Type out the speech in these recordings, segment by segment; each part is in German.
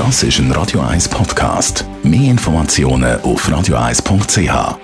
Das ist ein Radio 1 Podcast. Mehr Informationen auf radio1.ch.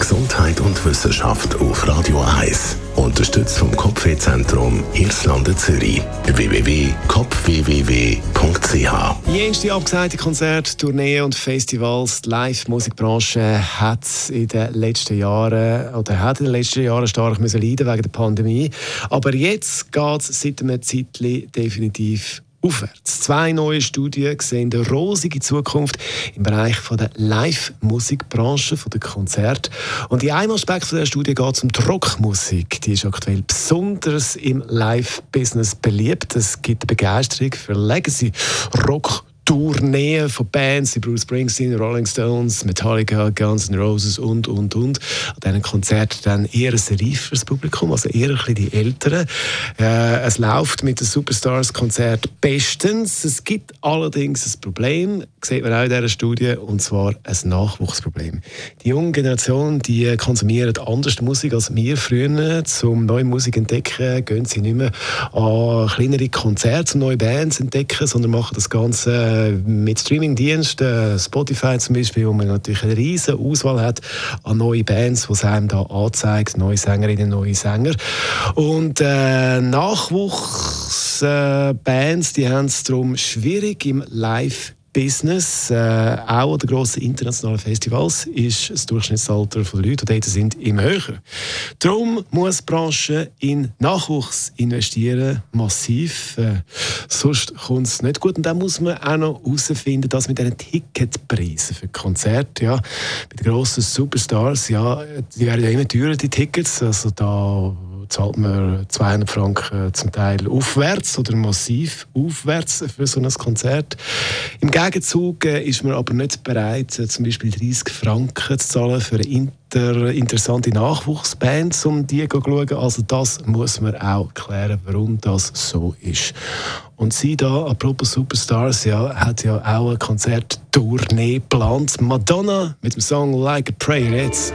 Gesundheit und Wissenschaft auf Radio 1. Unterstützt vom Kopfwehzentrum Irlande Zürich. www.kopfwww.ch Jenste abgesagte Konzerte, Tourneen und Festivals, die Live-Musikbranche hat in den letzten Jahren oder hat in den letzten Jahren stark müssen leiden wegen der Pandemie. Aber jetzt geht es seit einem Zeitchen definitiv aufwärts. Zwei neue Studien sehen eine rosige Zukunft im Bereich der Live-Musikbranche, der Konzert. Und in einem Aspekt der Studie geht es um die Rockmusik. Die ist aktuell besonders im Live-Business beliebt. Es gibt Begeisterung für Legacy-Rock. Tourneen von Bands wie Bruce Springsteen, Rolling Stones, Metallica, Guns N' Roses und, und, und. An diesen Konzerten dann eher ein reiferes Publikum, also eher ein bisschen die Älteren. Äh, es läuft mit den Superstars-Konzert bestens. Es gibt allerdings ein Problem, sieht man auch in dieser Studie, und zwar ein Nachwuchsproblem. Die junge Generation, die konsumiert anders Musik als wir früher. Zum neue Musik entdecken, gehen sie nicht mehr an kleinere Konzerte, neue Bands entdecken, sondern machen das Ganze äh, mit Streamingdiensten, Spotify zum Beispiel, wo man natürlich eine riesige Auswahl hat an neuen Bands, die einem da anzeigt, neue Sängerinnen, neue Sänger. Und äh, Nachwuchsbands, äh, die haben es darum schwierig im Live Business, äh, auch an den grossen internationalen Festivals, ist das Durchschnittsalter der Leute, die dort sind, immer höher. Darum muss die Branche in Nachwuchs investieren, massiv. Äh, sonst kommt es nicht gut. Und dann muss man auch noch herausfinden, dass mit diesen Ticketpreisen für Konzerte, ja, bei den grossen Superstars, ja, die werden ja immer teurer, die Tickets. Also da zahlt man 200 Franken zum Teil aufwärts oder massiv aufwärts für so ein Konzert. Im Gegenzug äh, ist man aber nicht bereit, äh, zum Beispiel 30 Franken zu zahlen für eine inter interessante Nachwuchsband, um die zu schauen. Also das muss man auch klären, warum das so ist. Und sie da, apropos Superstars, ja, hat ja auch ein Konzerttournee geplant. Madonna mit dem Song Like a Prayer jetzt.